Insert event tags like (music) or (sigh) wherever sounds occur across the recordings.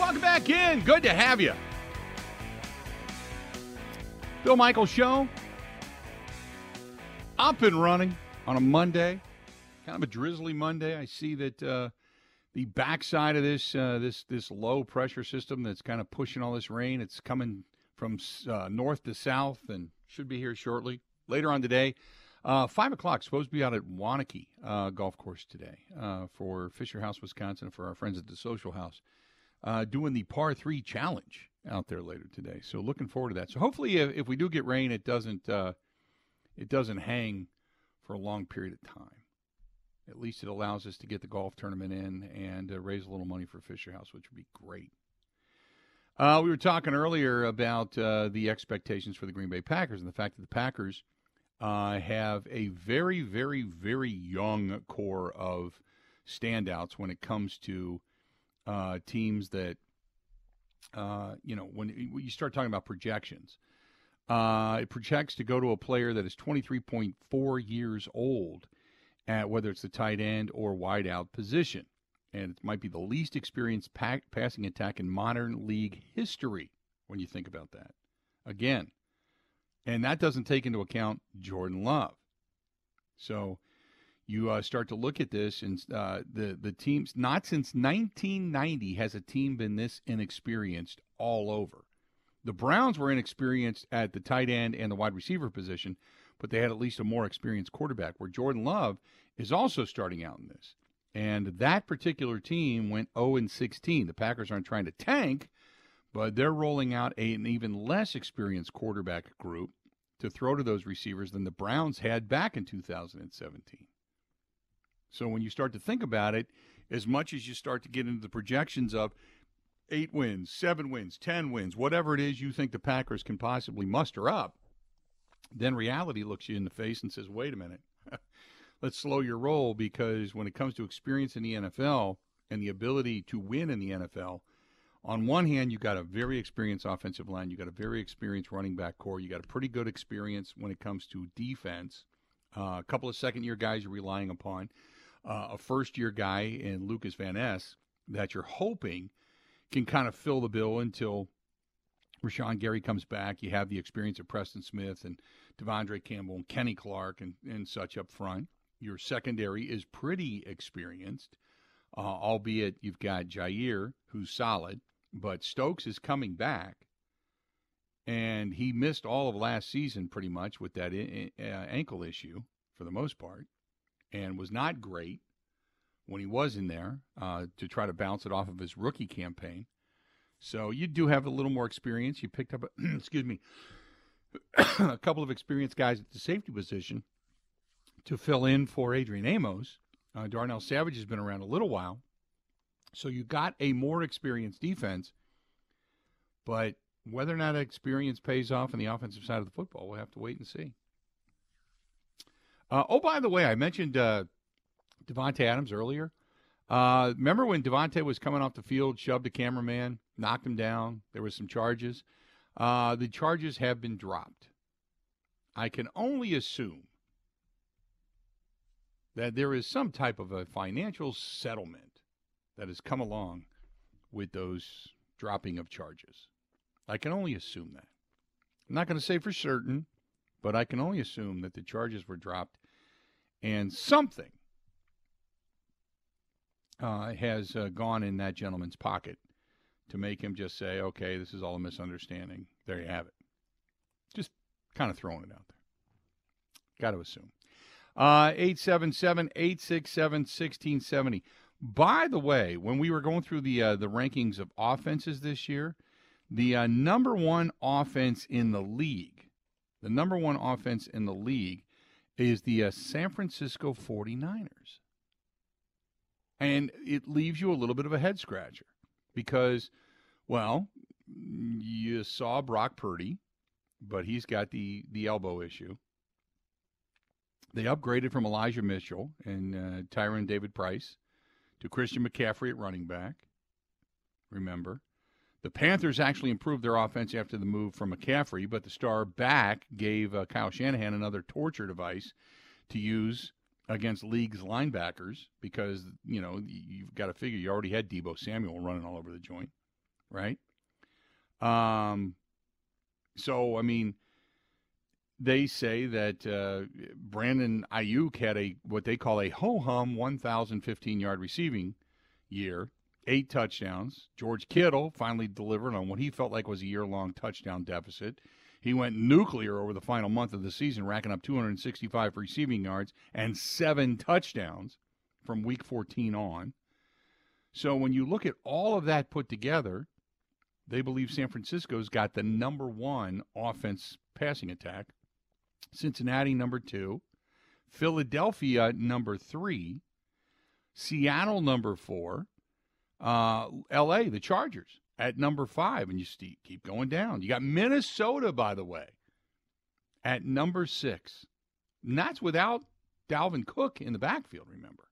welcome back in. Good to have you. Bill Michaels Show. Up and running on a Monday. Kind of a drizzly Monday. I see that uh, the backside of this uh, this this low pressure system that's kind of pushing all this rain. It's coming from uh, north to south and should be here shortly. Later on today, uh, five o'clock. Supposed to be out at Waunakee uh, Golf Course today uh, for Fisher House, Wisconsin, for our friends at the Social House, uh, doing the Par Three Challenge out there later today. So looking forward to that. So hopefully, if, if we do get rain, it doesn't it doesn't hang for a long period of time. At least it allows us to get the golf tournament in and uh, raise a little money for Fisher House, which would be great. Uh, we were talking earlier about uh, the expectations for the Green Bay Packers and the fact that the Packers uh, have a very, very, very young core of standouts when it comes to uh, teams that, uh, you know, when you start talking about projections. Uh, it projects to go to a player that is 23.4 years old at whether it's the tight end or wide out position. And it might be the least experienced pack, passing attack in modern league history when you think about that. Again, and that doesn't take into account Jordan Love. So you uh, start to look at this, and uh, the the teams not since 1990 has a team been this inexperienced all over. The Browns were inexperienced at the tight end and the wide receiver position, but they had at least a more experienced quarterback. Where Jordan Love is also starting out in this, and that particular team went 0 and 16. The Packers aren't trying to tank, but they're rolling out a, an even less experienced quarterback group to throw to those receivers than the Browns had back in 2017. So when you start to think about it, as much as you start to get into the projections of eight wins, seven wins, ten wins, whatever it is you think the Packers can possibly muster up, then reality looks you in the face and says, wait a minute, (laughs) let's slow your roll because when it comes to experience in the NFL and the ability to win in the NFL, on one hand, you've got a very experienced offensive line, you've got a very experienced running back core, you got a pretty good experience when it comes to defense. Uh, a couple of second year guys you're relying upon, uh, a first year guy in Lucas Van Ness that you're hoping can kind of fill the bill until Rashan Gary comes back. You have the experience of Preston Smith and De'Vondre Campbell and Kenny Clark and, and such up front. Your secondary is pretty experienced, uh, albeit you've got Jaire, who's solid, but Stokes is coming back. And he missed all of last season pretty much with that I- uh, ankle issue for the most part and was not great when he was in there uh, to try to bounce it off of his rookie campaign. So you do have a little more experience. You picked up, a, (clears throat) excuse me, (coughs) a couple of experienced guys at the safety position to fill in for Adrian Amos. Uh, Darnell Savage has been around a little while. So you got a more experienced defense, but whether or not experience pays off on the offensive side of the football, we'll have to wait and see. Uh, oh, by the way, I mentioned uh, Davante Adams earlier. Uh, remember when Davante was coming off the field, shoved a cameraman, knocked him down? There was some charges. Uh, the charges have been dropped. I can only assume that there is some type of a financial settlement that has come along with those dropping of charges. I can only assume that. I'm not going to say for certain, but I can only assume that the charges were dropped and something uh, has uh, gone in that gentleman's pocket to make him just say, okay, this is all a misunderstanding. There you have it. Just kind of throwing it out there. Got to assume. Uh, 877 867 1670. By the way, when we were going through the uh, the rankings of offenses this year, the uh, number one offense in the league, the number one offense in the league is the uh, San Francisco 49ers. And it leaves you a little bit of a head scratcher because, well, you saw Brock Purdy, but he's got the, the elbow issue. They upgraded from Elijah Mitchell and uh, Tyrion Davis-Price to Christian McCaffrey at running back. Remember, the Panthers actually improved their offense after the move from McCaffrey, but the star back gave uh, Kyle Shanahan another torture device to use against league's linebackers because you know you've got to figure you already had Deebo Samuel running all over the joint. right? Um, so I mean, they say that uh, Brandon Aiyuk had a what they call a ho hum 1,015 yard receiving year, eight touchdowns. George Kittle finally delivered on what he felt like was a year long touchdown deficit. He went nuclear over the final month of the season, racking up 265 receiving yards and seven touchdowns from week 14 on. So when you look at all of that put together, they believe San Francisco's got the number one offense passing attack, Cincinnati number two, Philadelphia number three, Seattle number four, uh, L.A. the Chargers at number five, and you keep going down. You got Minnesota, by the way, at number six, and that's without Dalvin Cook in the backfield. Remember,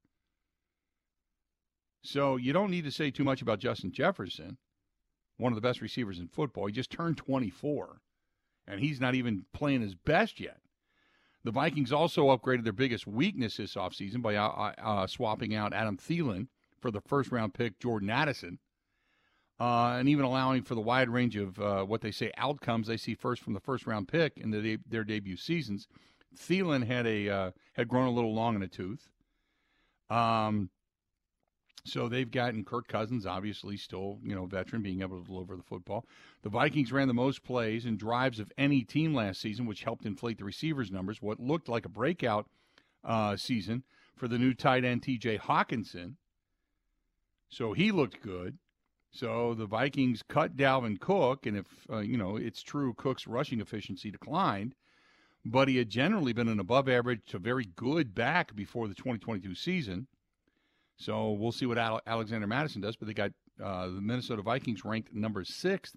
so you don't need to say too much about Justin Jefferson, one of the best receivers in football. He just turned 24, and he's not even playing his best yet. The Vikings also upgraded their biggest weakness this offseason by uh, uh, uh, swapping out Adam Thielen for the first round pick, Jordan Addison, uh, and even allowing for the wide range of uh, what they say outcomes they see first from the first round pick in the de- their debut seasons. Thielen had a uh, had grown a little long in a tooth. Um, so they've gotten Kirk Cousins, obviously still, you know, veteran, being able to deliver the football. The Vikings ran the most plays and drives of any team last season, which helped inflate the receivers' numbers. What looked like a breakout uh, season for the new tight end T.J. Hockenson. So he looked good. So the Vikings cut Dalvin Cook, and if uh, you know it's true, Cook's rushing efficiency declined, but he had generally been an above average to very good back before the 2022 season. So we'll see what Alexander Mattison does. But they got uh, the Minnesota Vikings ranked number sixth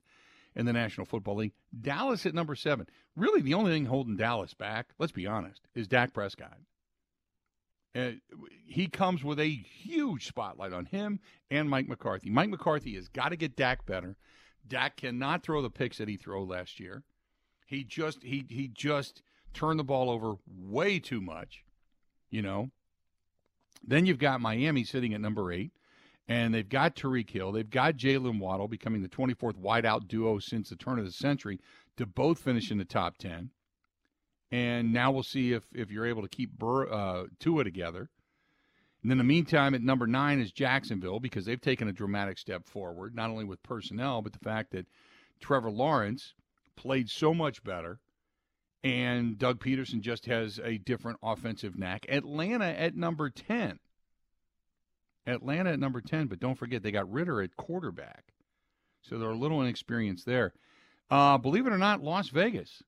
in the National Football League. Dallas at number seven. Really, the only thing holding Dallas back, let's be honest, is Dak Prescott. Uh, he comes with a huge spotlight on him and Mike McCarthy. Mike McCarthy has got to get Dak better. Dak cannot throw the picks that he threw last year. He just he he just turned the ball over way too much, you know. Then you've got Miami sitting at number eight, and they've got Tyreek Hill. They've got Jalen Waddle becoming the 24th wideout duo since the turn of the century to both finish in the top 10. And now we'll see if, if you're able to keep Burr, uh, Tua together. And in the meantime, at number nine is Jacksonville because they've taken a dramatic step forward, not only with personnel, but the fact that Trevor Lawrence played so much better and Doug Pederson just has a different offensive knack. Atlanta at number 10. Atlanta at number 10, but don't forget they got Ridder at quarterback. So they're a little inexperienced there. Uh, believe it or not, Las Vegas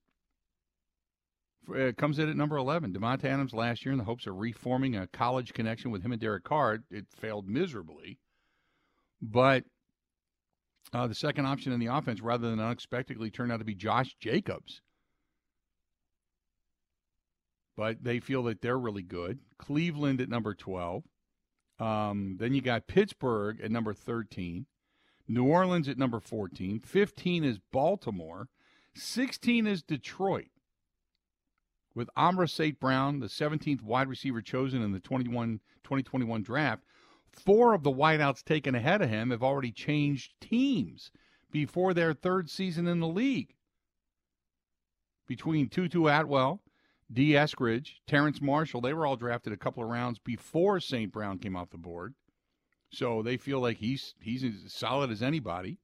uh, comes in at number 11. Davante Adams last year in the hopes of reforming a college connection with him and Derek Carr. It failed miserably. But uh, the second option in the offense, rather than unexpectedly, turned out to be Josh Jacobs but they feel that they're really good. Cleveland at number 12. Um, then you got Pittsburgh at number 13. New Orleans at number 14. 15 is Baltimore. 16 is Detroit. With Amon-Ra St. Brown, the 17th wide receiver chosen in the 21, 2021 draft, four of the wideouts taken ahead of him have already changed teams before their third season in the league. Between Tutu Atwell, D. Eskridge, Terrace Marshall, they were all drafted a couple of rounds before St. Brown came off the board. So they feel like he's he's as solid as anybody.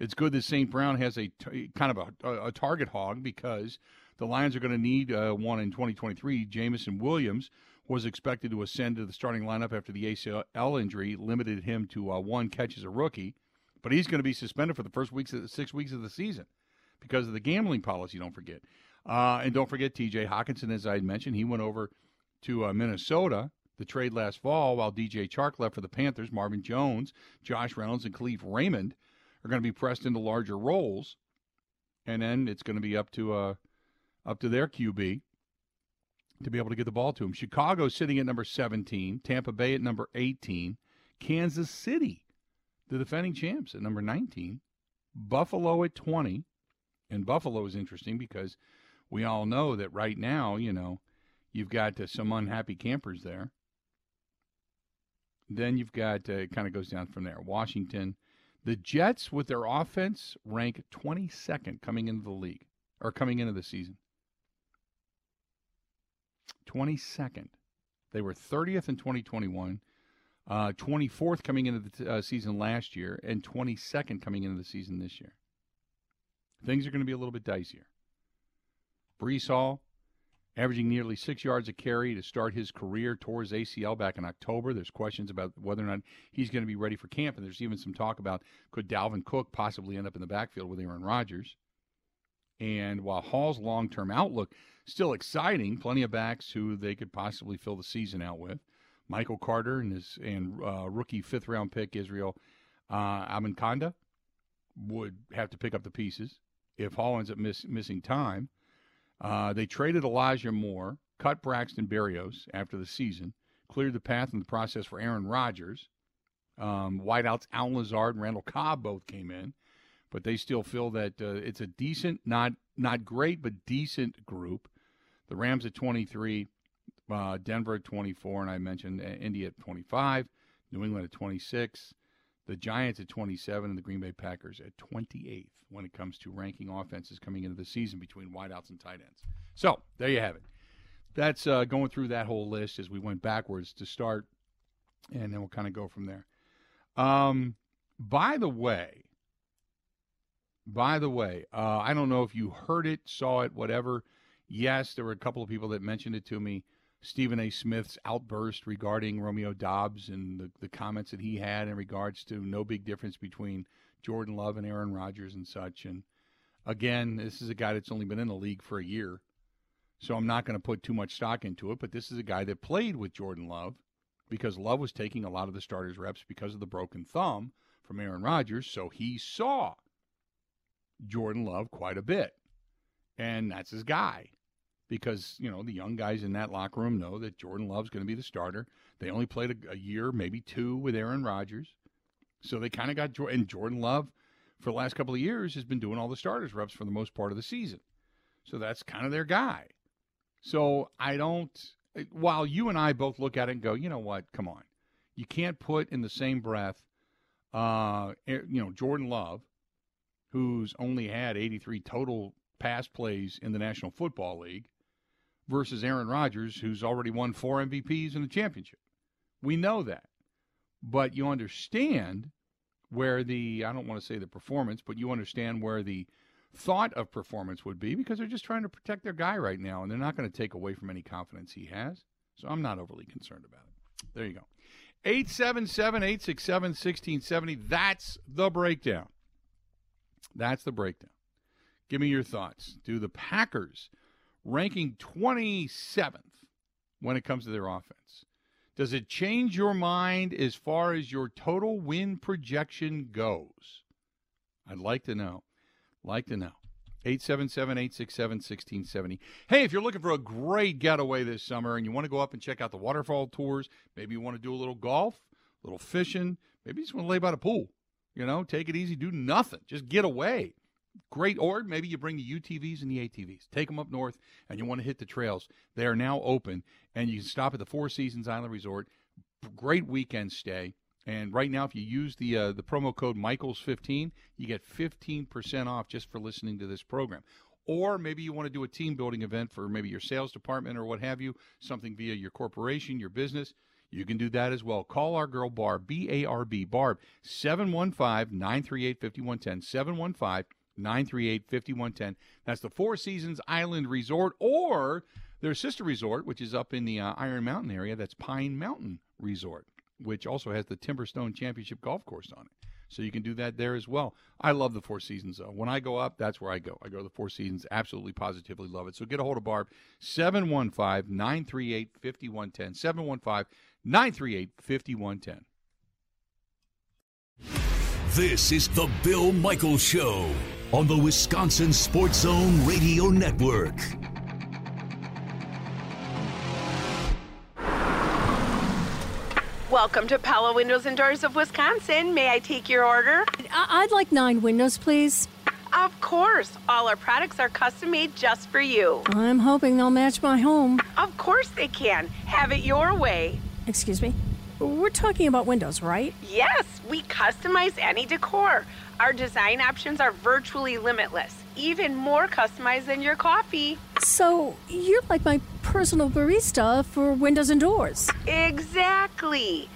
It's good that St. Brown has a t- kind of a, a, target hog because the Lions are going to need uh, one in 2023. Jameson Williams was expected to ascend to the starting lineup after the ACL injury limited him to uh, one catch as a rookie, but he's going to be suspended for the first weeks of the, six weeks of the season because of the gambling policy. Don't forget. Uh, and don't forget TJ Hockenson, as I mentioned, he went over to uh, Minnesota, the trade last fall, while DJ Chark left for the Panthers. Marvin Jones, Josh Reynolds, and Kalif Raymond are going to be pressed into larger roles. And then it's going to be up to uh, up to their QB to be able to get the ball to him. Chicago sitting at number 17, Tampa Bay at number 18, Kansas City, the defending champs, at number 19, Buffalo at 20. And Buffalo is interesting because – we all know that right now, you know, you've got uh, some unhappy campers there. Then you've got uh, it kind of goes down from there. Washington, The Jets, with their offense, rank 22nd coming into the league or coming into the season. 22nd. They were 30th in 2021, uh, 24th coming into the uh, season last year, and 22nd coming into the season this year. Things are going to be a little bit dicier. Breece Hall, averaging nearly six yards a carry to start his career towards ACL back in October. There's questions about whether or not he's going to be ready for camp, and there's even some talk about could Dalvin Cook possibly end up in the backfield with Aaron Rodgers. And while Hall's long term outlook still exciting, plenty of backs who they could possibly fill the season out with. Michael Carter and his and uh, rookie fifth round pick Israel uh, would have to pick up the pieces if Hall ends up miss, missing time. Uh, they traded Elijah Moore, cut Braxton Berrios after the season, cleared the path in the process for Aaron Rodgers. Um, wideouts Allen Lazard and Randall Cobb both came in, but they still feel that uh, it's a decent, not not great, but decent group. The Rams at 23, uh, Denver at 24, and I mentioned uh, at 25, New England at 26, the Giants at 27, and the Green Bay Packers at 28th when it comes to ranking offenses coming into the season between wideouts and tight ends. So there you have it. That's uh, going through that whole list as we went backwards to start, and then we'll kind of go from there. Um, by the way, by the way, uh, I don't know if you heard it, saw it, whatever. Yes, there were a couple of people that mentioned it to me. Stephen A. Smith's outburst regarding Romeo Doubs and the, the comments that he had in regards to no big difference between Jordan Love and Aaron Rodgers and such. And again, this is a guy that's only been in the league for a year. So I'm not going to put too much stock into it, but this is a guy that played with Jordan Love because Love was taking a lot of the starters' reps because of the broken thumb from Aaron Rodgers. So he saw Jordan Love quite a bit. And that's his guy because, you know, the young guys in that locker room know that Jordan Love's going to be the starter. They only played a, a year, maybe two with Aaron Rodgers. So they kind of got Jordan, and Jordan Love for the last couple of years has been doing all the starters reps for the most part of the season. So that's kind of their guy. So I don't, while you and I both look at it and go, you know what, come on. You can't put in the same breath, uh, you know, Jordan Love, who's only had 83 total pass plays in the National Football League, versus Aaron Rodgers, who's already won four MVPs in the championship. We know that. But you understand where the, I don't want to say the performance, but you understand where the thought of performance would be because they're just trying to protect their guy right now and they're not going to take away from any confidence he has. So I'm not overly concerned about it. There you go. 877 867 1670. That's the breakdown. That's the breakdown. Give me your thoughts. Do the Packers ranking 27th when it comes to their offense? Does it change your mind as far as your total win projection goes? I'd like to know. Like to know. 877 867 1670. Hey, if you're looking for a great getaway this summer and you want to go up and check out the waterfall tours, maybe you want to do a little golf, a little fishing, maybe you just want to lay by the pool. You know, take it easy, do nothing, just get away. Great, or maybe you bring the UTVs and the ATVs, take them up north, and you want to hit the trails. They are now open, and you can stop at the Four Seasons Island Resort. Great weekend stay. And right now, if you use the uh, the promo code Michaels15, you get 15% off just for listening to this program. Or maybe you want to do a team building event for maybe your sales department or what have you, something via your corporation, your business. You can do that as well. Call our girl Barb, B A R B, Barb, 715 938 5110. 715 938 5110. That's the Four Seasons Island Resort or their sister resort, which is up in the uh, Iron Mountain area. That's Pine Mountain Resort, which also has the Timberstone Championship Golf Course on it. So you can do that there as well. I love the Four Seasons, though. When I go up, that's where I go. I go to the Four Seasons. Absolutely, positively love it. So get a hold of Barb, 715 938 5110. 715 938 5110. This is the Bill Michaels Show on the Wisconsin Sports Zone Radio Network. Welcome to Pella Windows and Doors of Wisconsin. May I take your order? I- would like nine windows, please. Of course. All our products are custom made just for you. I'm hoping they'll match my home. Of course they can. Have it your way. Excuse me? We're talking about windows, right? Yes, we customize any decor. Our design options are virtually limitless, even more customized than your coffee. So you're like my personal barista for windows and doors. Exactly.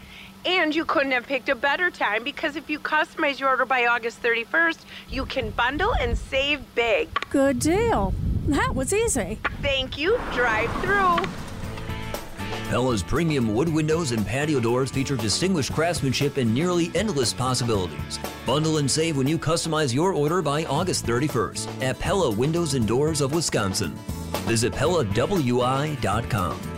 And you couldn't have picked a better time because if you customize your order by August 31st, you can bundle and save big. Good deal. That was easy. Thank you. Drive through. Pella's premium wood windows and patio doors feature distinguished craftsmanship and nearly endless possibilities. Bundle and save when you customize your order by August 31st at Pella Windows and Doors of Wisconsin. Visit PellaWI.com.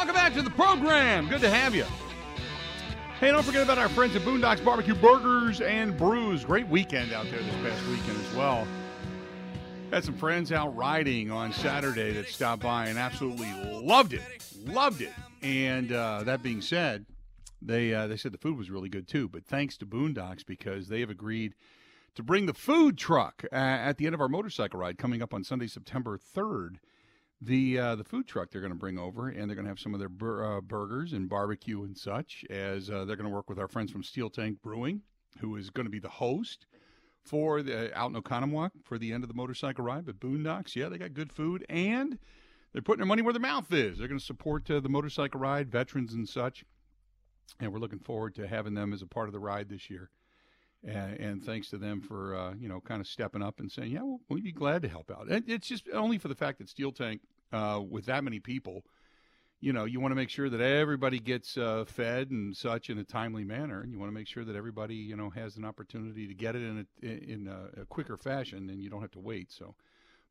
Welcome back to the program. Good to have you. Hey, don't forget about our friends at Boondocks Barbecue Burgers and Brews. Great weekend out there this past weekend as well. Had some friends out riding on Saturday that stopped by and absolutely loved it. Loved it. And uh, that being said, they uh, they said the food was really good too. But thanks to Boondocks because they have agreed to bring the food truck uh, at the end of our motorcycle ride coming up on Sunday, September third the uh, the food truck they're going to bring over, and they're going to have some of their bur- uh, burgers and barbecue and such. As uh, they're going to work with our friends from Steel Tank Brewing, who is going to be the host for the out in Oconomowoc for the end of the motorcycle ride. But Boondocks, yeah, they got good food, and they're putting their money where their mouth is. They're going to support uh, the motorcycle ride, veterans and such, and we're looking forward to having them as a part of the ride this year. And, and thanks to them for uh, you know kind of stepping up and saying, yeah, well, we'd be glad to help out. And it's just only for the fact that Steel Tank, uh, with that many people, you know, you want to make sure that everybody gets uh, fed and such in a timely manner, and you want to make sure that everybody you know has an opportunity to get it in a, in a, a quicker fashion, and you don't have to wait. So,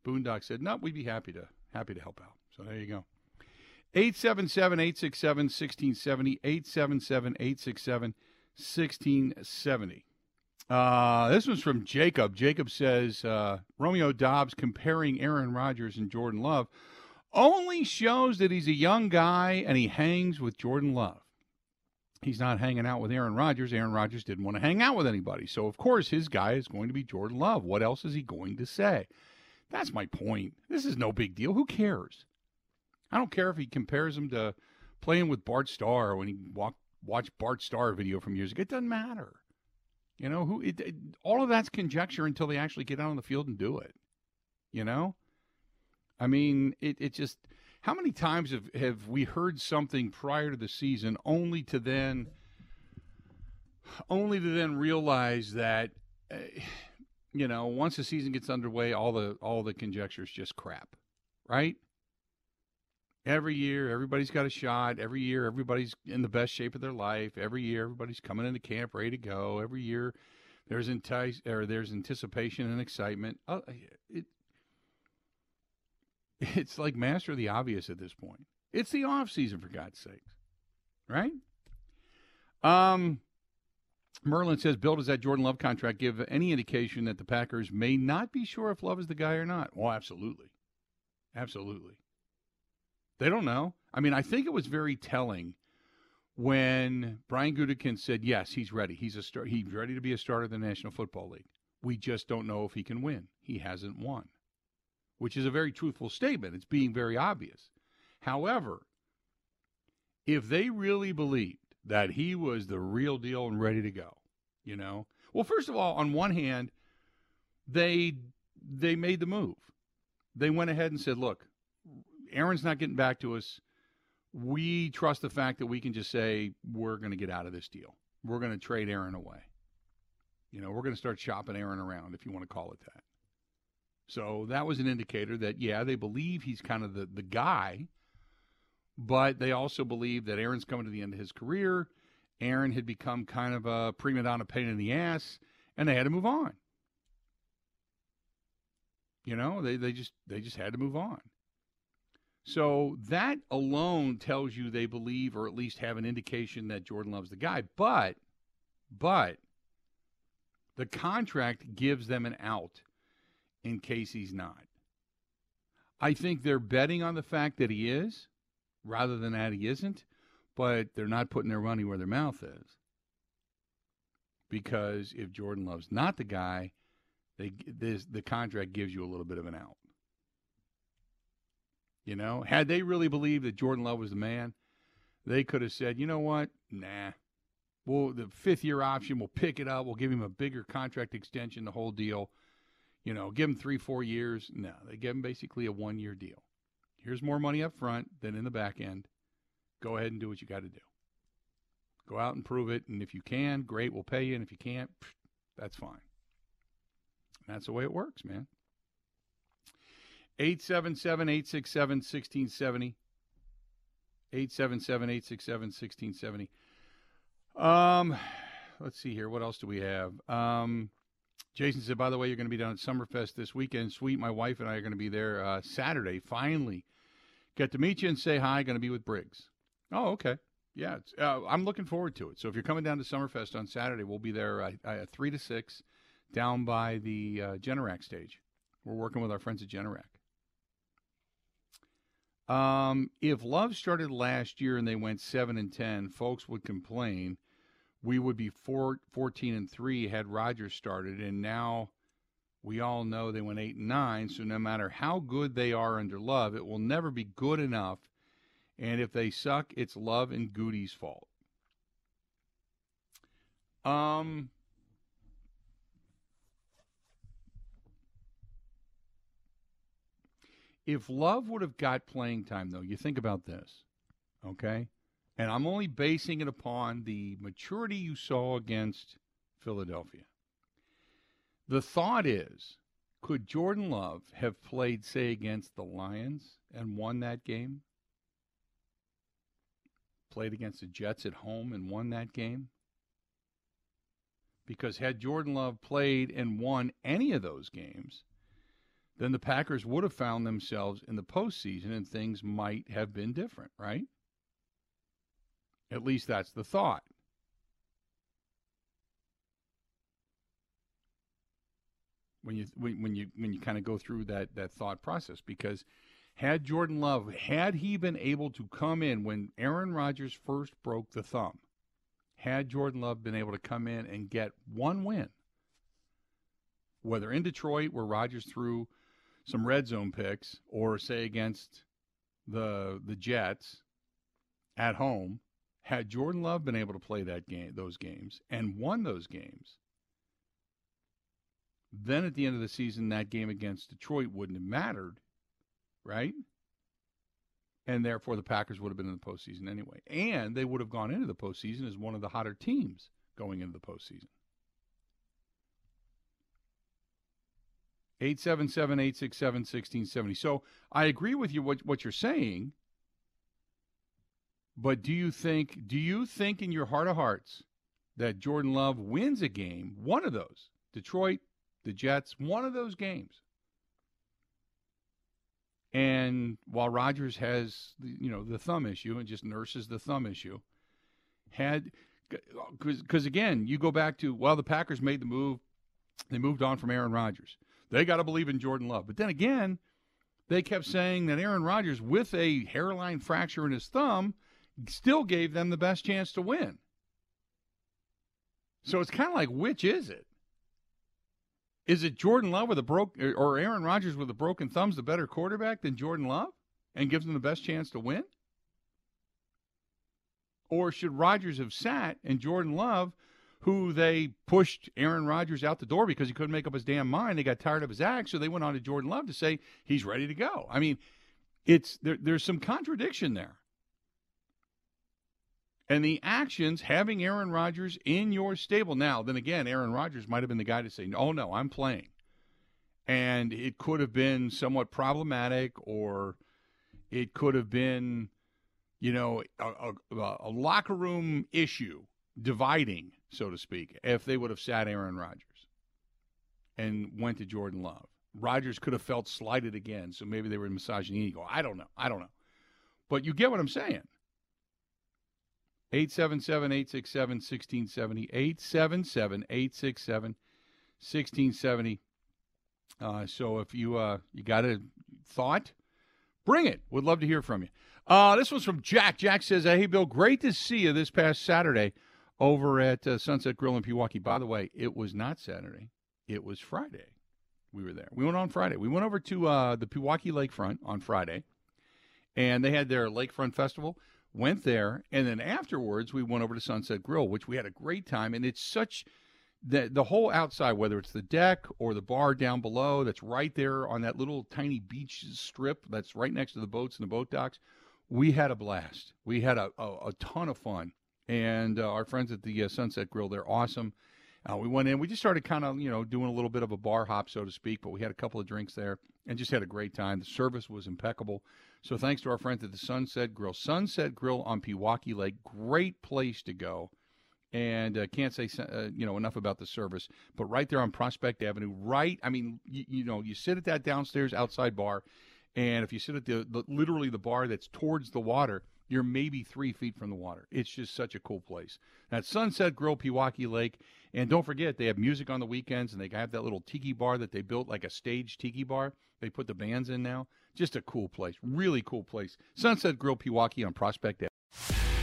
Boondock said, no, we'd be happy to happy to help out. So there you go. 877 867 1670. 877 867 1670. Uh, this one's from Jacob. Jacob says uh, Romeo Doubs comparing Aaron Rodgers and Jordan Love only shows that he's a young guy and he hangs with Jordan Love. He's not hanging out with Aaron Rodgers. Aaron Rodgers didn't want to hang out with anybody. So, of course, his guy is going to be Jordan Love. What else is he going to say? That's my point. This is no big deal. Who cares? I don't care if he compares him to playing with Bart Starr when he walk, watched Bart Starr video from years ago. It doesn't matter. You know, who it, it, all of that's conjecture until they actually get out on the field and do it. You know? I mean, it, it just how many times have, have we heard something prior to the season only to then only to then realize that uh, you know, once the season gets underway, all the all the conjecture is just crap. Right? Every year, everybody's got a shot. Every year, everybody's in the best shape of their life. Every year, everybody's coming into camp ready to go. Every year, there's entice or there's anticipation and excitement. Uh, it, it's like master of the obvious at this point. It's the off season, for God's sakes, right? Um, Merlin says, Bill, does that Jordan Love contract give any indication that the Packers may not be sure if Love is the guy or not? Well, absolutely, absolutely. They don't know. I mean, I think it was very telling when Brian Gutekunst said, "Yes, he's ready. He's a star. He's ready to be a starter in the National Football League. We just don't know if he can win. He hasn't won." Which is a very truthful statement. It's being very obvious. However, if they really believed that he was the real deal and ready to go, you know, well, first of all, on one hand, they they made the move. They went ahead and said, "Look, Aaron's not getting back to us. We trust the fact that we can just say we're going to get out of this deal. We're going to trade Aaron away. You know, we're going to start shopping Aaron around, if you want to call it that. So that was an indicator that yeah, they believe he's kind of the the guy, but they also believe that Aaron's coming to the end of his career. Aaron had become kind of a prima donna pain in the ass, and they had to move on. You know, they they just they just had to move on. So that alone tells you they believe, or at least have an indication that Jordan Love's the guy. But, but The contract gives them an out in case he's not. I think they're betting on the fact that he is rather than that he isn't, but they're not putting their money where their mouth is. Because if Jordan Love's not the guy, they this, the contract gives you a little bit of an out. You know, had they really believed that Jordan Love was the man, they could have said, you know what, nah. Well, the fifth year option, we'll pick it up. We'll give him a bigger contract extension, the whole deal. You know, give him three, four years. No, they give him basically a one year deal. Here's more money up front than in the back end. Go ahead and do what you got to do. Go out and prove it. And if you can, great, we'll pay you. And if you can't, that's fine. And that's the way it works, man. 877 867 1670. 877 867 1670. Um, let's see here. What else do we have? Um, Jason said, by the way, you're going to be down at Summerfest this weekend. Sweet, my wife and I are going to be there uh, Saturday. Finally, get to meet you and say hi. Going to be with Briggs. Oh, okay. Yeah, uh, I'm looking forward to it. So if you're coming down to Summerfest on Saturday, we'll be there uh, uh, three to six, down by the uh, Generac stage. We're working with our friends at Generac. Um, if Love started last year and they went seven and ten, folks would complain. We would be four, 14 and 3 had Rodgers started and now we all know they went 8 and 9 so no matter how good they are under love it will never be good enough. And if they suck it's love and Gutey's fault. Um if love would have got playing time though you think about this okay and I'm only basing it upon the maturity you saw against Philadelphia. The thought is could Jordan Love have played, say, against the Lions and won that game? Played against the Jets at home and won that game? Because had Jordan Love played and won any of those games, then the Packers would have found themselves in the postseason and things might have been different, right? At least that's the thought. When you when, when you when you kind of go through that that thought process because had Jordan Love had he been able to come in when Aaron Rodgers first broke the thumb had Jordan Love been able to come in and get one win whether in Detroit where Rodgers threw some red zone picks or say against the the Jets at home had Jordan Love been able to play that game, those games, and won those games, then at the end of the season, that game against Detroit wouldn't have mattered, right? And therefore, the Packers would have been in the postseason anyway. And they would have gone into the postseason as one of the hotter teams going into the postseason. 877 867 1670. So I agree with you what, what you're saying but do you think do you think in your heart of hearts that Jordan Love wins a game, one of those, Detroit, the Jets, one of those games? And while Rodgers has you know the thumb issue and just nurses the thumb issue, had oh, because again you go back to well the Packers made the move, they moved on from Aaron Rodgers. They got to believe in Jordan Love, but then again, they kept saying that Aaron Rodgers with a hairline fracture in his thumb still gave them the best chance to win. So it's kind of like which is it? Is it Jordan Love with a broke or Aaron Rodgers with a broken thumb's the better quarterback than Jordan Love and gives them the best chance to win? Or should Rodgers have sat and Jordan Love, who they pushed Aaron Rodgers out the door because he couldn't make up his damn mind, they got tired of his act, so they went on to Jordan Love to say he's ready to go. I mean, it's there, there's some contradiction there. And the actions having Aaron Rodgers in your stable. Now, then again, Aaron Rodgers might have been the guy to say, oh, no, I'm playing. And it could have been somewhat problematic, or it could have been, you know, a, a, a locker room issue dividing, so to speak, if they would have sat Aaron Rodgers and went to Jordan Love. Rodgers could have felt slighted again, so maybe they were massaging ego. I don't know. I don't know. But you get what I'm saying. 877 867 1670. 877 867 1670. Uh, so if you uh, you got a thought, bring it. We'd love to hear from you. Uh, this one's from Jack. Jack says, "Hey Bill, great to see you this past Saturday over at uh, Sunset Grill in Pewaukee. By the way, it was not Saturday; it was Friday. We were there. We went on Friday. We went over to uh, the Pewaukee Lakefront on Friday, and they had their Lakefront Festival. Went there, and then afterwards we went over to Sunset Grill, which we had a great time. And it's such the the whole outside, whether it's the deck or the bar down below, that's right there on that little tiny beach strip that's right next to the boats and the boat docks. We had a blast. We had a, a, a ton of fun, and uh, our friends at the uh, Sunset Grill, they're awesome. Uh, we went in. We just started kind of, you know, doing a little bit of a bar hop, so to speak. But we had a couple of drinks there and just had a great time. The service was impeccable. So thanks to our friends at the Sunset Grill. Sunset Grill on Pewaukee Lake, great place to go. And uh, can't say uh, you know enough about the service, but right there on Prospect Avenue, right. I mean, you, you know, you sit at that downstairs outside bar, and if you sit at the, the literally the bar that's towards the water, you're maybe three feet from the water. It's just such a cool place. That's Sunset Grill, Pewaukee Lake. And don't forget, they have music on the weekends, and they have that little tiki bar that they built, like a stage tiki bar. They put the bands in now. Just a cool place. Really cool place. Sunset Grill Pewaukee on Prospect Ave.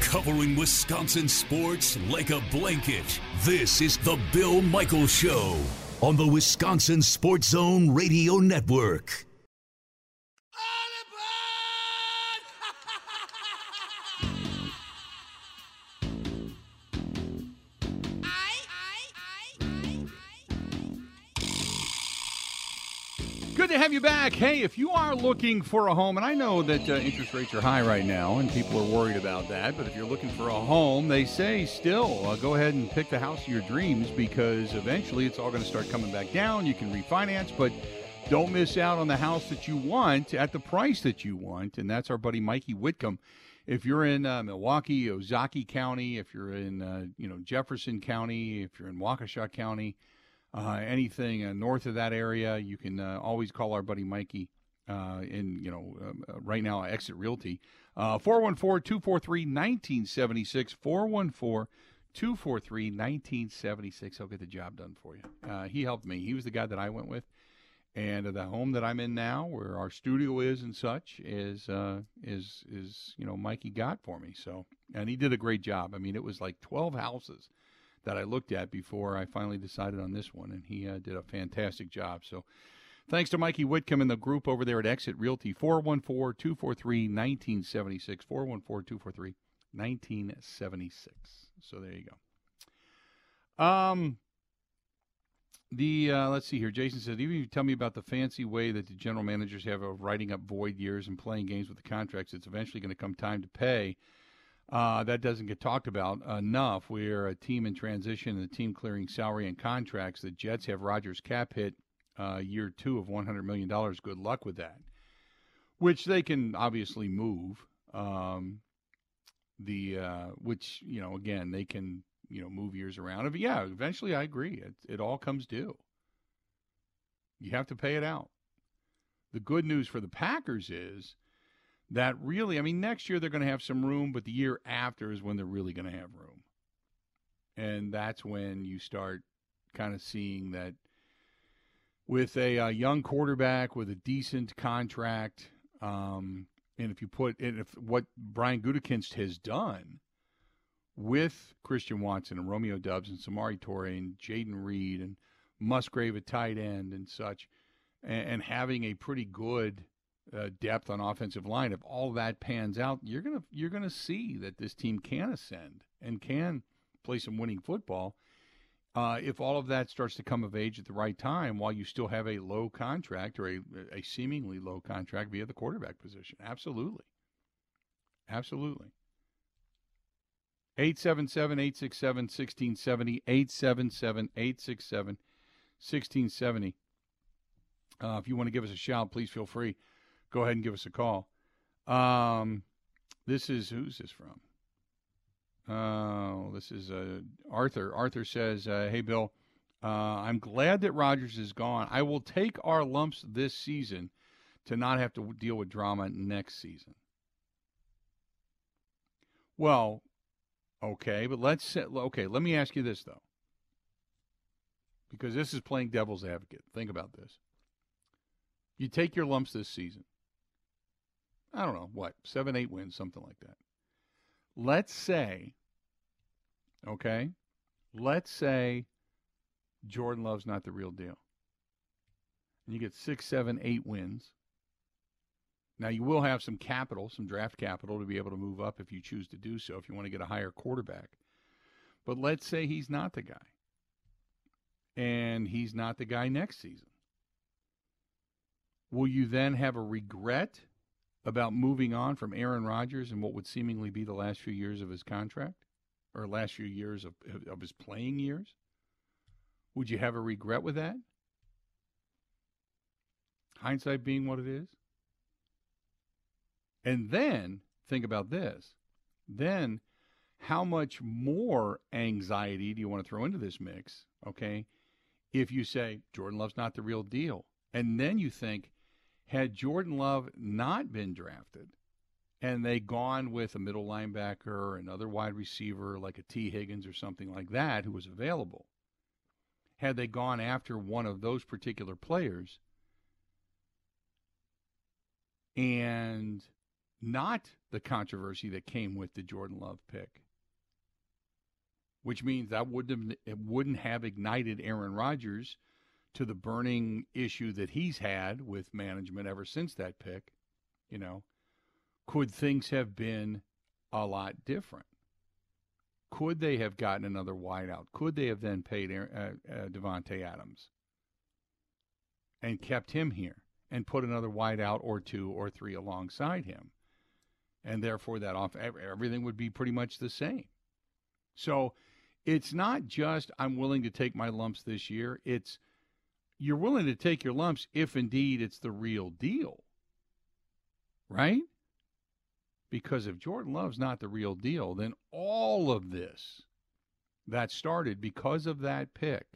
Covering Wisconsin sports like a blanket. This is the Bill Michaels Show on the Wisconsin Sports Zone Radio Network. Good to have you back. Hey, if you are looking for a home, and I know that uh, interest rates are high right now, and people are worried about that, but if you're looking for a home, they say still uh, go ahead and pick the house of your dreams because eventually it's all going to start coming back down. You can refinance, but don't miss out on the house that you want at the price that you want, and that's our buddy Mikey Whitcomb. If you're in uh, Milwaukee, Ozaukee County, if you're in uh, you know Jefferson County, if you're in Waukesha County uh, anything uh, north of that area, you can uh, always call our buddy Mikey. Uh, in you know um, uh, right now exit realty. 414-243-1976 414-243-1976 he'll get the job done for you. Uh, he helped me. He was the guy that i went with. And the home that i'm in now where our studio is and such is is is you know mikey got for me. So and he did a great job. I mean it was like 12 houses that I looked at before I finally decided on this one, and he uh, did a fantastic job. So thanks to Mikey Whitcomb and the group over there at Exit Realty, 414 243 1976. 414 243 1976. So there you go. Um, the uh, let's see here. Jason said, even if you tell me about the fancy way that the general managers have of writing up void years and playing games with the contracts, it's eventually going to come time to pay. Uh, that doesn't get talked about enough. We're a team in transition and a team clearing salary and contracts. The Jets have Rodgers' cap hit uh, year two of $100 million. Good luck with that. Which they can obviously move. Um, the uh, which you know again they can you know move years around. Yeah, eventually I agree. It it all comes due. You have to pay it out. The good news for the Packers is that really, I mean, next year they're going to have some room, but the year after is when they're really going to have room. And that's when you start kind of seeing that with a, a young quarterback with a decent contract, um, and if you put and if what Brian Gutekunst has done with Christian Watson and Romeo Doubs and Samori Toure and Jayden Reed and Musgrave at tight end and such, and, and having a pretty good uh, depth on offensive line, if all that pans out, you're gonna you're gonna see that this team can ascend and can play some winning football. Uh, if all of that starts to come of age at the right time, while you still have a low contract or a, a seemingly low contract via the quarterback position, absolutely, absolutely. 877 867 1670, 877 867 1670. Uh, if you want to give us a shout, please feel free go ahead and give us a call. Um, this is who's this from? Oh, uh, this is uh, Arthur. Arthur says, uh, "Hey Bill, uh, I'm glad that Rodgers is gone. I will take our lumps this season to not have to deal with drama next season." Well, okay, but let's say, okay. Let me ask you this though, because this is playing devil's advocate. Think about this. You take your lumps this season. I don't know, what, seven, eight wins, something like that. Let's say, okay, let's say Jordan Love's not the real deal. And you get six, seven, eight wins. Now, you will have some capital, some draft capital to be able to move up if you choose to do so, if you want to get a higher quarterback. But let's say he's not the guy. And he's not the guy next season. Will you then have a regret about moving on from Aaron Rodgers and what would seemingly be the last few years of his contract or last few years of, of his playing years? Would you have a regret with that? Hindsight being what it is? And then think about this. Then how much more anxiety do you want to throw into this mix? Okay. If you say Jordan Love's not the real deal, and then you think, had Jordan Love not been drafted and they gone with a middle linebacker or another wide receiver like a Tee Higgins or something like that who was available, had they gone after one of those particular players and not the controversy that came with the Jordan Love pick, which means that wouldn't have, it wouldn't have ignited Aaron Rodgers to the burning issue that he's had with management ever since that pick, you know, could things have been a lot different? Could they have gotten another wideout? Could they have then paid uh, uh, Davante Adams and kept him here and put another wideout or two or three alongside him? And therefore, that off everything would be pretty much the same. So it's not just I'm willing to take my lumps this year. It's you're willing to take your lumps if indeed it's the real deal. Right? Because if Jordan Love's not the real deal, then all of this that started because of that pick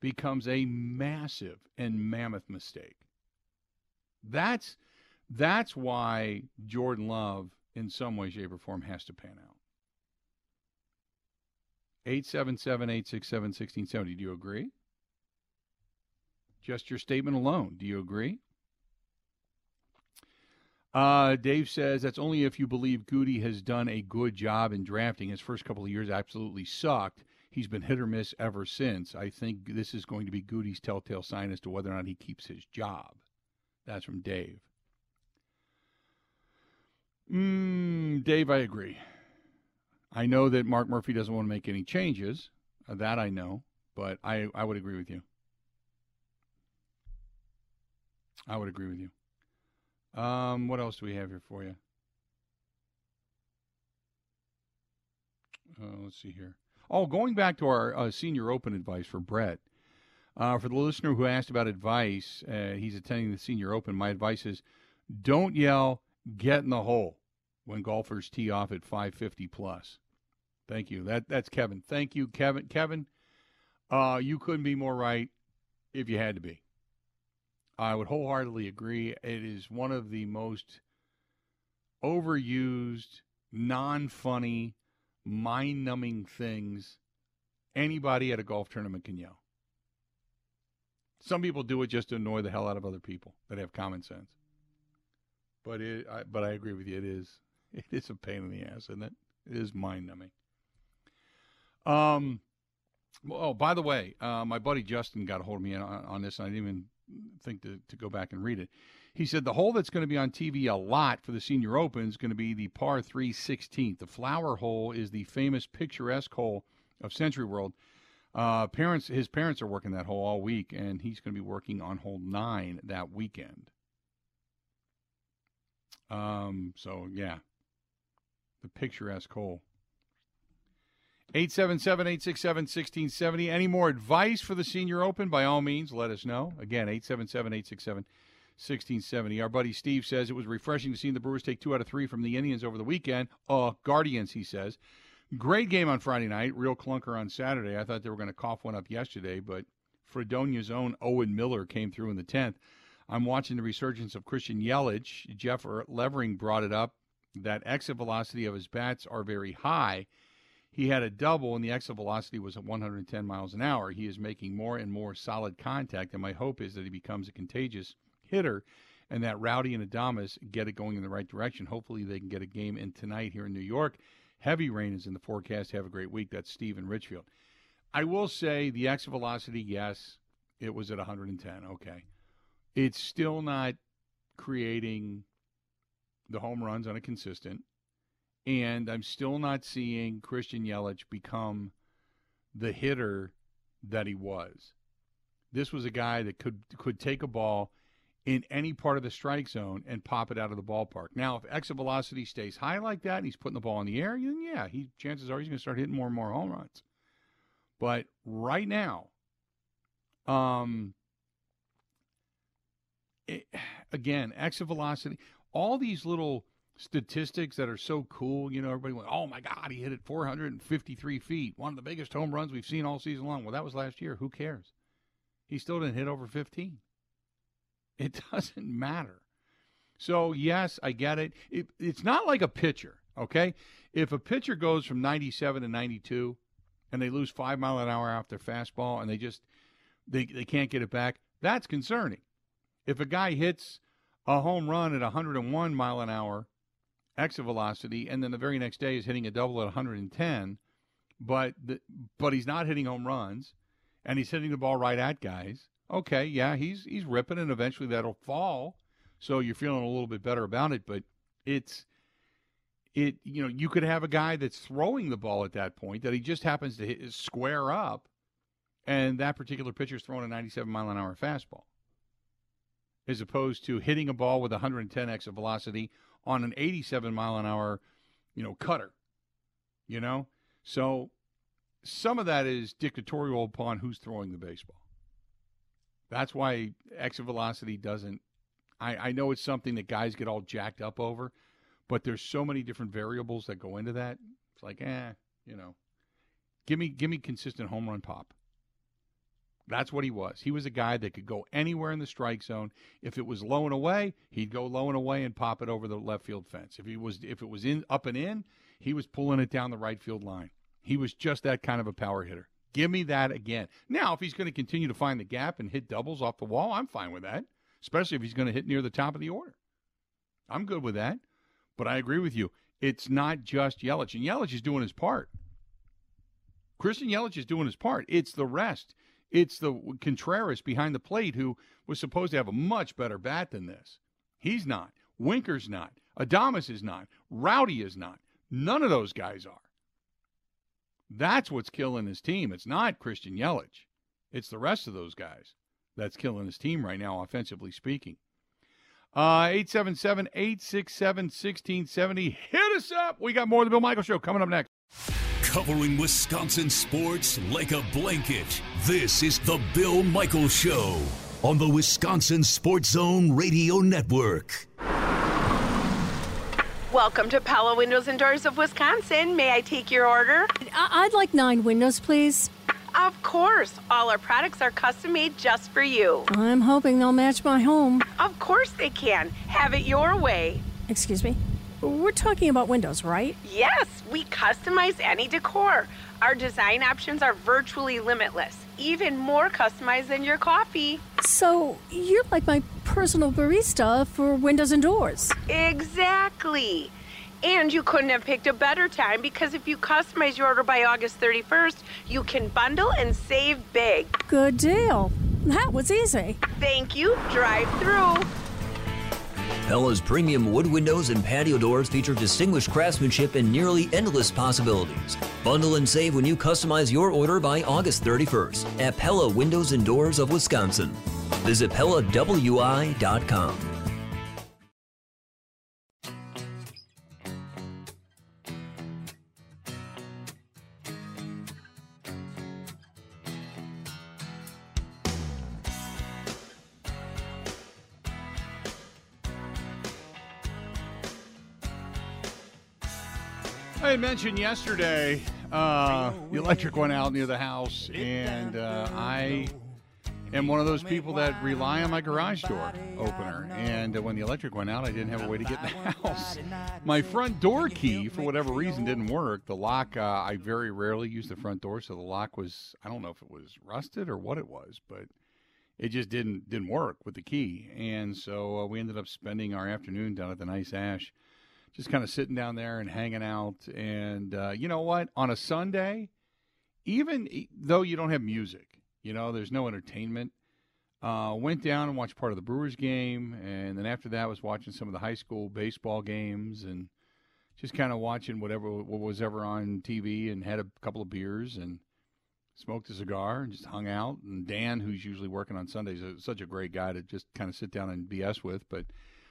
becomes a massive and mammoth mistake. That's that's why Jordan Love, in some way, shape, or form, has to pan out. 877 867 1670. Do you agree? Just your statement alone. Do you agree? Uh, Dave says that's only if you believe Gutey has done a good job in drafting. His first couple of years absolutely sucked. He's been hit or miss ever since. I think this is going to be Gutey's telltale sign as to whether or not he keeps his job. That's from Dave. Mm, Dave, I agree. I know that Mark Murphy doesn't want to make any changes. That I know, but I, I would agree with you. I would agree with you. Um, what else do we have here for you? Uh, let's see here. Oh, going back to our uh, senior open advice for Brett. Uh, for the listener who asked about advice, uh, he's attending the senior open. My advice is don't yell, get in the hole when golfers tee off at 550 plus. Thank you. That That's Kevin. Thank you, Kevin. Kevin, uh, you couldn't be more right if you had to be. I would wholeheartedly agree. It is one of the most overused, non funny, mind numbing things anybody at a golf tournament can yell. Some people do it just to annoy the hell out of other people that have common sense. But it, I, but I agree with you. It is, (laughs) it is a pain in the ass, isn't it? It is mind numbing. Um, oh, by the way, uh, my buddy Justin got a hold of me on, on this, and I didn't even think to, to go back and read it. He said the hole that's going to be on TV a lot for the Senior Open is going to be the par 3 16th. The flower hole is the famous picturesque hole of SentryWorld. Uh, parents, his parents are working that hole all week, and he's going to be working on hole nine that weekend. Um, so yeah, the picturesque hole. 877 867 1670. Any more advice for the Senior Open? By all means, let us know. Again, 877 867 1670. Our buddy Steve says it was refreshing to see the Brewers take two out of three from the Indians over the weekend. Uh, Guardians, he says. Great game on Friday night. Real clunker on Saturday. I thought they were going to cough one up yesterday, but Fredonia's own Owen Miller came through in the 10th. I'm watching the resurgence of Christian Yelich. Jeff Levering brought it up that exit velocity of his bats are very high he had a double and the exit velocity was at 110 miles an hour. He is making more and more solid contact, and my hope is that he becomes a contagious hitter and that Rowdy and Adames get it going in the right direction. Hopefully, they can get a game in tonight here in New York. Heavy rain is in the forecast. Have a great week. That's Steve in Richfield. I will say the exit velocity, yes, it was at 110. Okay. It's still not creating the home runs on a consistent and I'm still not seeing Christian Yelich become the hitter that he was. This was a guy that could could take a ball in any part of the strike zone and pop it out of the ballpark. Now, if exit velocity stays high like that and he's putting the ball in the air, then yeah, he chances are he's going to start hitting more and more home runs. But right now, um, it, (sighs) again, exit velocity, all these little statistics that are so cool. You know, everybody went, "Oh my God, he hit it 453 feet, one of the biggest home runs we've seen all season long." Well, that was last year. Who cares? He still didn't hit over 15. It (laughs) doesn't matter. So yes, I get it. it it's not like a pitcher. Okay, if a pitcher goes from 97 to 92, and they lose five mile an hour off their fastball, and they just they they can't get it back, that's concerning. If a guy hits a home run at 101 mile an hour exit velocity, and then the very next day is hitting a double at 110, but the, but he's not hitting home runs, and he's hitting the ball right at guys. Okay, yeah, he's he's ripping, and eventually that'll fall. So you're feeling a little bit better about it, but it's it you know you could have a guy that's throwing the ball at that point that he just happens to hit, square up, and that particular pitcher's throwing a 97 mile an hour fastball, as opposed to hitting a ball with 110 exit velocity on an 87 mile an hour, you know, cutter. You know, so some of that is dictatorial upon who's throwing the baseball. That's why exit velocity doesn't. I, I know it's something that guys get all jacked up over, but there's so many different variables that go into that. It's like, eh, you know, give me give me consistent home run pop. That's what he was. He was a guy that could go anywhere in the strike zone. If it was low and away, he'd go low and away and pop it over the left field fence. If he was if it was in up and in, he was pulling it down the right field line. He was just that kind of a power hitter. Give me that again. Now, if he's going to continue to find the gap and hit doubles off the wall, I'm fine with that. Especially if he's going to hit near the top of the order. I'm good with that. But I agree with you. It's not just Yelich, and Yelich is doing his part. Christian Yelich is doing his part. It's the rest. It's the Contreras behind the plate who was supposed to have a much better bat than this. He's not. Winker's not. Adames is not. Rowdy is not. None of those guys are. That's what's killing his team. It's not Christian Yelich. It's the rest of those guys that's killing his team right now, offensively speaking. Uh, 877 867 1670. Hit us up. We got more of the Bill Michael Show coming up next covering Wisconsin sports like a blanket. This is The Bill Michael Show on the Wisconsin Sports Zone Radio Network. Welcome to Pella Windows and Doors of Wisconsin. May I take your order? I- would like nine windows, please. Of course. All our products are custom made just for you. I'm hoping they'll match my home. Of course they can. Have it your way. Excuse me? We're talking about windows, right? Yes, we customize any decor. Our design options are virtually limitless, even more customized than your coffee. So, you're like my personal barista for windows and doors. Exactly. And you couldn't have picked a better time because if you customize your order by August 31st, you can bundle and save big. Good deal. That was easy. Thank you. Drive through. Pella's premium wood windows and patio doors feature distinguished craftsmanship and nearly endless possibilities. Bundle and save when you customize your order by August 31st at Pella Windows and Doors of Wisconsin. Visit PellaWI.com. I mentioned yesterday uh, the electric went out near the house, and uh, I am one of those people that rely on my garage door opener. And uh, when the electric went out, I didn't have a way to get in the (laughs) house. My front door key, for whatever reason, didn't work. The lock, uh, I very rarely use the front door, so the lock was, I don't know if it was rusted or what it was, but it just didn't didn't work with the key. And so uh, we ended up spending our afternoon down at the Nice Ash, just kind of sitting down there and hanging out. And uh, you know what? On a Sunday, even though you don't have music, you know, there's no entertainment. Uh, went down and watched part of the Brewers game, and then after that was watching some of the high school baseball games and just kind of watching whatever what was ever on TV, and had a couple of beers and smoked a cigar and just hung out. And Dan, who's usually working on Sundays, is such a great guy to just kind of sit down and BS with. But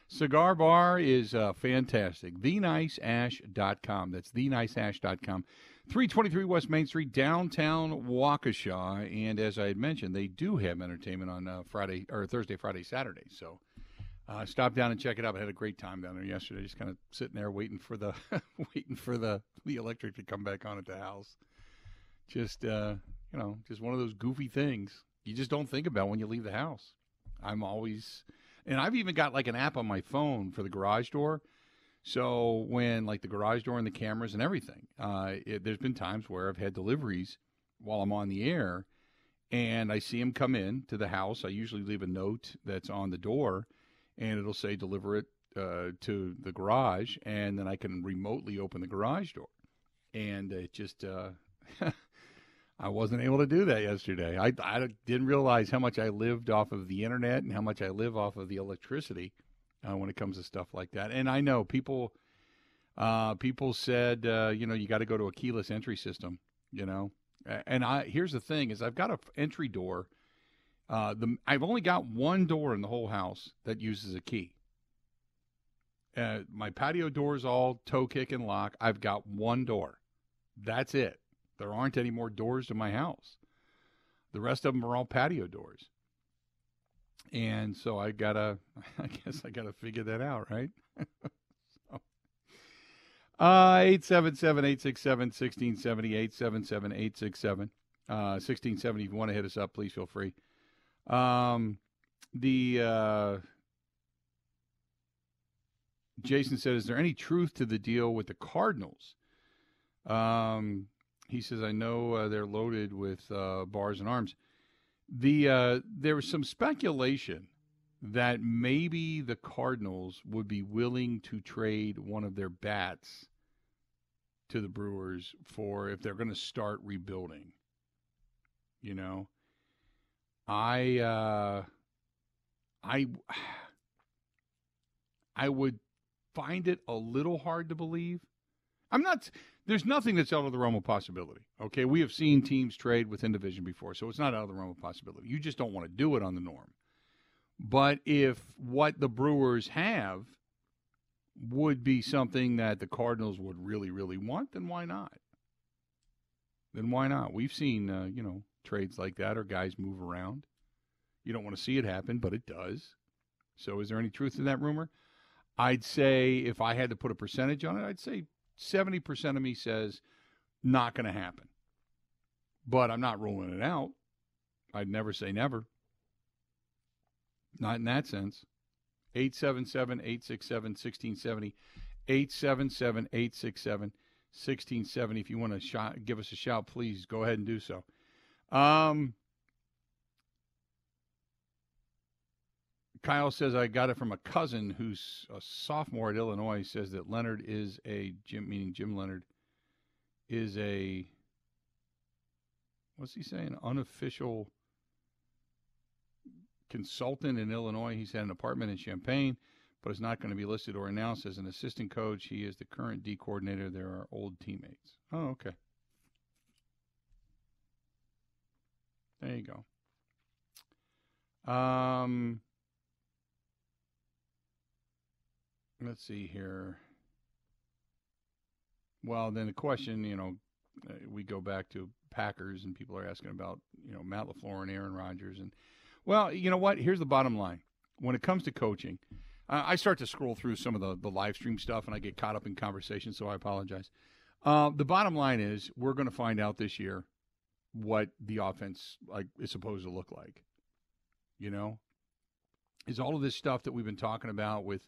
Cigar Bar is uh, fantastic. TheNiceAsh.com. That's TheNiceAsh.com. 323 West Main Street, downtown Waukesha. And as I had mentioned, they do have entertainment on uh, Friday or Thursday, Friday, Saturday. So uh, stop down and check it out. I had a great time down there yesterday, just kind of sitting there waiting for the (laughs) waiting for the the electric to come back on at the house. Just uh, you know, just one of those goofy things you just don't think about when you leave the house. I'm always, and I've even got like an app on my phone for the garage door so when like the garage door and the cameras and everything, uh, it, there's been times where I've had deliveries while I'm on the air, and I see them come in to the house. I usually leave a note that's on the door, and it'll say deliver it uh, to the garage, and then I can remotely open the garage door. And it just uh, (laughs) I wasn't able to do that yesterday. I, I didn't realize how much I lived off of the internet and how much I live off of the electricity uh, when it comes to stuff like that. And I know people, uh, people said, uh, you know, you got to go to a keyless entry system, you know. And I here's the thing: is I've got a entry door. Uh, the I've only got one door in the whole house that uses a key. Uh, my patio door is all toe kick and lock. I've got one door. That's it. There aren't any more doors to my house. The rest of them are all patio doors. And so I gotta, (laughs) I guess I gotta figure that out, right? (laughs) uh, 877 867 1670, 877 867 1670. If you want to hit us up, please feel free. Um, the, uh, Jason said, Is there any truth to the deal with the Cardinals? Um, he says, I know uh, they're loaded with uh, bars and arms. The uh, there was some speculation that maybe the Cardinals would be willing to trade one of their bats to the Brewers for if they're going to start rebuilding. You know, I uh, I (sighs) I would find it a little hard to believe. I'm not there's nothing that's out of the realm of possibility. Okay, we have seen teams trade within division before, so it's not out of the realm of possibility. You just don't want to do it on the norm. But if what the Brewers have would be something that the Cardinals would really, really want, then why not? Then why not? We've seen, uh, you know, trades like that or guys move around. You don't want to see it happen, but it does. So is there any truth in that rumor? I'd say if I had to put a percentage on it, I'd say 70% of me says not going to happen. But I'm not ruling it out. I'd never say never. Not in that sense. 877 867 1670. 877 867 1670. If you want to give us a shout, please go ahead and do so. Um, Kyle says I got it from a cousin who's a sophomore at Illinois. He says that Leonhard is a Jim, meaning Jim Leonhard, is a what's he saying? Unofficial consultant in Illinois. He's had an apartment in Champaign, but is not going to be listed or announced as an assistant coach. He is the current D coordinator. There are old teammates. Oh, okay. There you go. Um, let's see here. Well, then the question, you know, uh, we go back to Packers, and people are asking about, you know, Matt LaFleur and Aaron Rodgers, and well, you know what? Here's the bottom line: when it comes to coaching, I start to scroll through some of the the live stream stuff, and I get caught up in conversation, so I apologize. Uh, the bottom line is, we're going to find out this year what the offense like is supposed to look like. You know, is all of this stuff that we've been talking about with,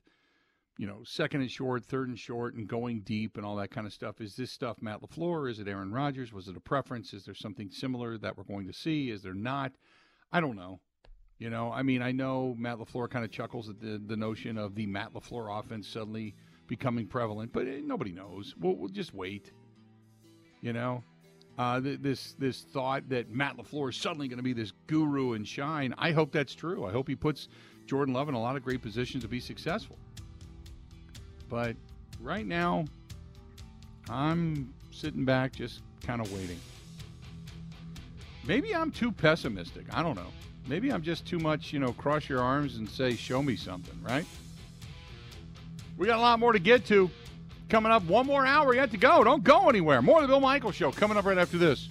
you know, second and short, third and short, and going deep and all that kind of stuff. Is this stuff Matt LaFleur? Is it Aaron Rodgers? Was it a preference? Is there something similar that we're going to see? Is there not? I don't know. You know, I mean, I know Matt LaFleur kind of chuckles at the, the notion of the Matt LaFleur offense suddenly becoming prevalent, but eh, nobody knows. We'll, we'll just wait. You know, uh, th- this this thought that Matt LaFleur is suddenly going to be this guru and shine. I hope that's true. I hope he puts Jordan Love in a lot of great positions to be successful. But right now, I'm sitting back, just kind of waiting. Maybe I'm too pessimistic. I don't know. Maybe I'm just too much, you know, cross your arms and say, show me something, right? We got a lot more to get to. Coming up, one more hour yet to go. Don't go anywhere. More of the Bill Michael Show coming up right after this.